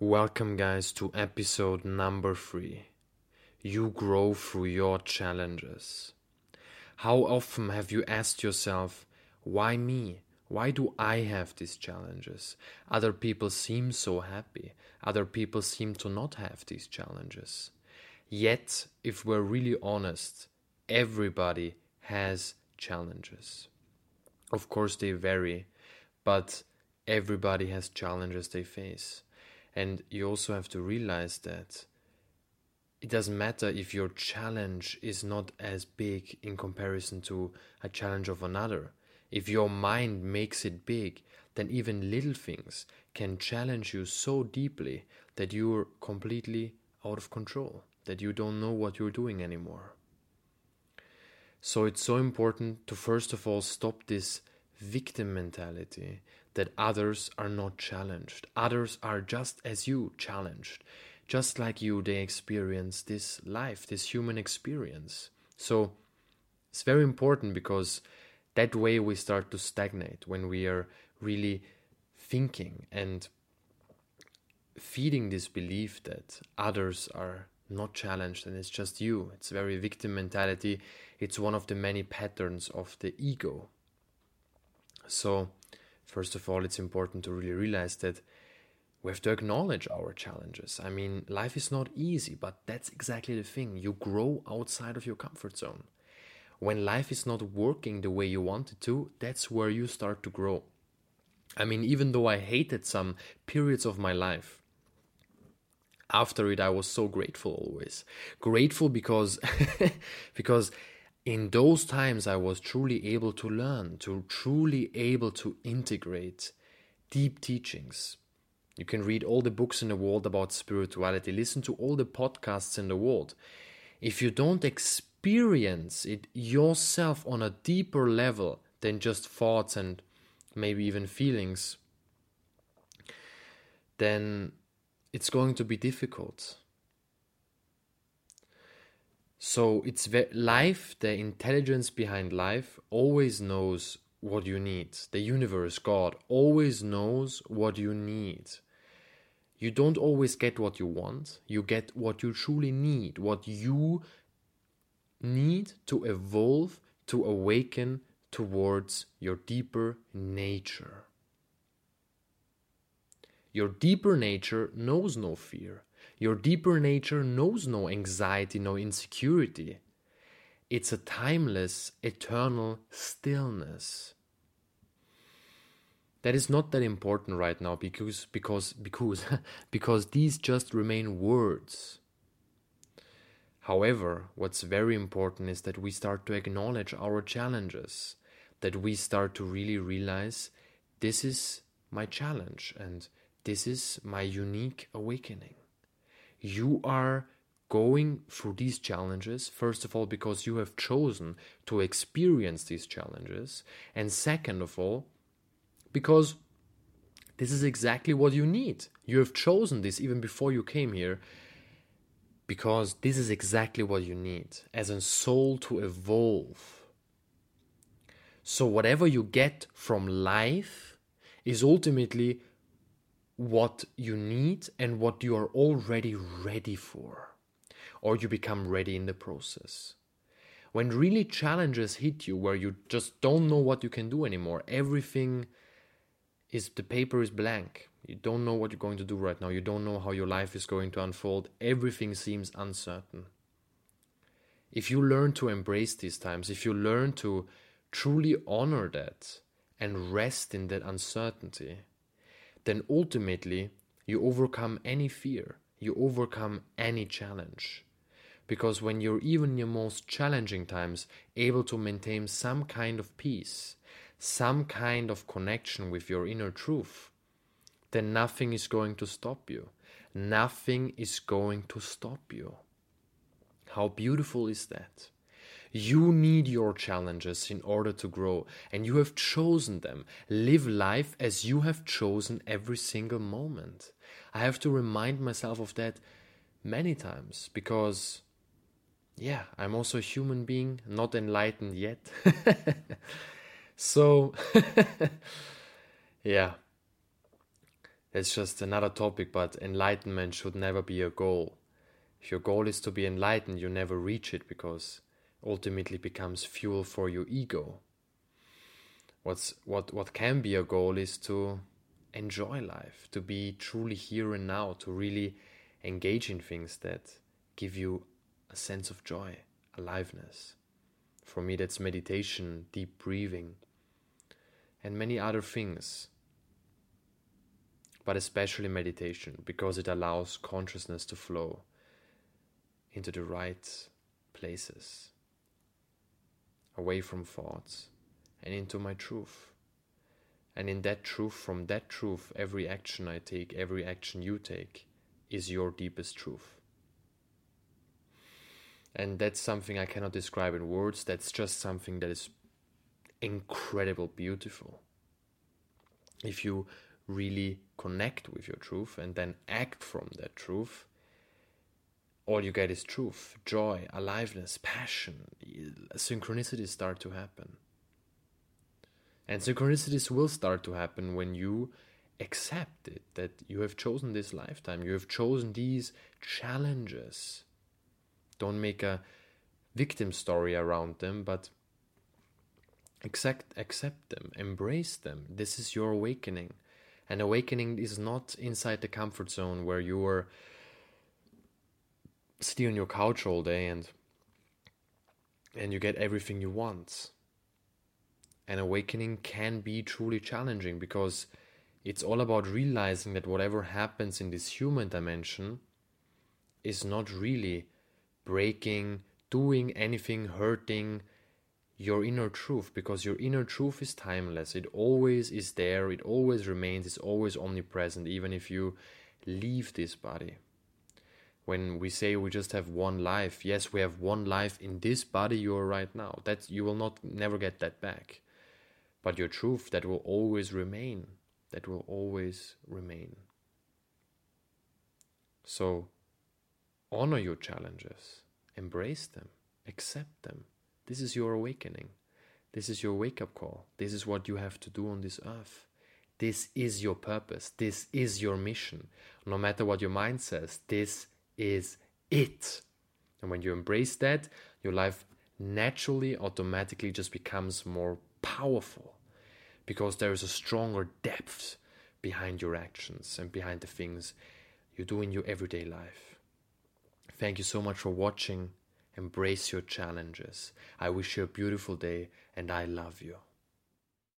Welcome, guys, to episode number three. You grow through your challenges. How often have you asked yourself, why me? Why do I have these challenges? Other people seem so happy. Other people seem to not have these challenges. Yet, if we're really honest, everybody has challenges. Of course, they vary, but everybody has challenges they face. And you also have to realize that it doesn't matter if your challenge is not as big in comparison to a challenge of another. If your mind makes it big, then even little things can challenge you so deeply that you're completely out of control, that you don't know what you're doing anymore. So it's so important to first of all stop this victim mentality that others are not challenged. Others are just as you challenged. Just like you, they experience this life, this human experience. So it's very important because that way we start to stagnate when we are really thinking and feeding this belief that others are not challenged and it's just you. It's very victim mentality. It's one of the many patterns of the ego. So, first of all, it's important to really realize that we have to acknowledge our challenges. I mean, life is not easy, but that's exactly the thing. You grow outside of your comfort zone. When life is not working the way you want it to, that's where you start to grow. I mean, even though I hated some periods of my life, after it I was so grateful always. Grateful because because in those times I was truly able to learn, to truly able to integrate deep teachings. You can read all the books in the world about spirituality, listen to all the podcasts in the world. If you don't experience it yourself on a deeper level than just thoughts and maybe even feelings, then it's going to be difficult. So it's life, the intelligence behind life always knows what you need. The universe, God, always knows what you need. You don't always get what you want, you get what you truly need, what you need to evolve, to awaken towards your deeper nature. Your deeper nature knows no fear. Your deeper nature knows no anxiety, no insecurity. It's a timeless, eternal stillness. That is not that important right now because because because because these just remain words. However, what's very important is that we start to acknowledge our challenges, that we start to really realize this is my challenge and this is my unique awakening. You are going through these challenges, first of all, because you have chosen to experience these challenges, and second of all, because this is exactly what you need. You have chosen this even before you came here, because this is exactly what you need as a soul to evolve. So, whatever you get from life is ultimately what you need and what you are already ready for, or you become ready in the process. When really challenges hit you where you just don't know what you can do anymore, everything is the paper is blank. You don't know what you're going to do right now. You don't know how your life is going to unfold. Everything seems uncertain. If you learn to embrace these times, if you learn to truly honor that and rest in that uncertainty, then ultimately you overcome any fear, you overcome any challenge. Because when you're even in your most challenging times able to maintain some kind of peace, some kind of connection with your inner truth, then nothing is going to stop you. Nothing is going to stop you. How beautiful is that? You need your challenges in order to grow, and you have chosen them. Live life as you have chosen every single moment. I have to remind myself of that many times because, yeah, I'm also a human being, not enlightened yet. so, yeah, it's just another topic, but enlightenment should never be a goal. If your goal is to be enlightened, you never reach it because ultimately becomes fuel for your ego. What's what what can be a goal is to enjoy life, to be truly here and now, to really engage in things that give you a sense of joy, aliveness. For me, that's meditation, deep breathing, and many other things. But especially meditation, because it allows consciousness to flow into the right places, away from thoughts, and into my truth. And in that truth, from that truth, every action I take, every action you take, is your deepest truth. And that's something I cannot describe in words. That's just something that is incredible, beautiful. If you really connect with your truth and then act from that truth, all you get is truth, joy, aliveness, passion. Synchronicities start to happen. And synchronicities will start to happen when you accept it that you have chosen this lifetime, you have chosen these challenges. Don't make a victim story around them, but accept accept them, embrace them. This is your awakening. And awakening is not inside the comfort zone where you are sitting on your couch all day and and you get everything you want. And awakening can be truly challenging because it's all about realizing that whatever happens in this human dimension is not really breaking, doing anything, hurting your inner truth because your inner truth is timeless. It always is there, it always remains, it's always omnipresent, even if you leave this body. When we say we just have one life, yes, we have one life in this body you are right now. That you will not never get that back. But your truth that will always remain that will always remain. So, honor your challenges, embrace them, accept them. This is your awakening. This is your wake up call. This is what you have to do on this earth. This is your purpose. This is your mission. No matter what your mind says, this is it. And when you embrace that, your life naturally, automatically just becomes more powerful because there is a stronger depth behind your actions and behind the things you do in your everyday life. Thank you so much for watching. Embrace your challenges. I wish you a beautiful day and I love you.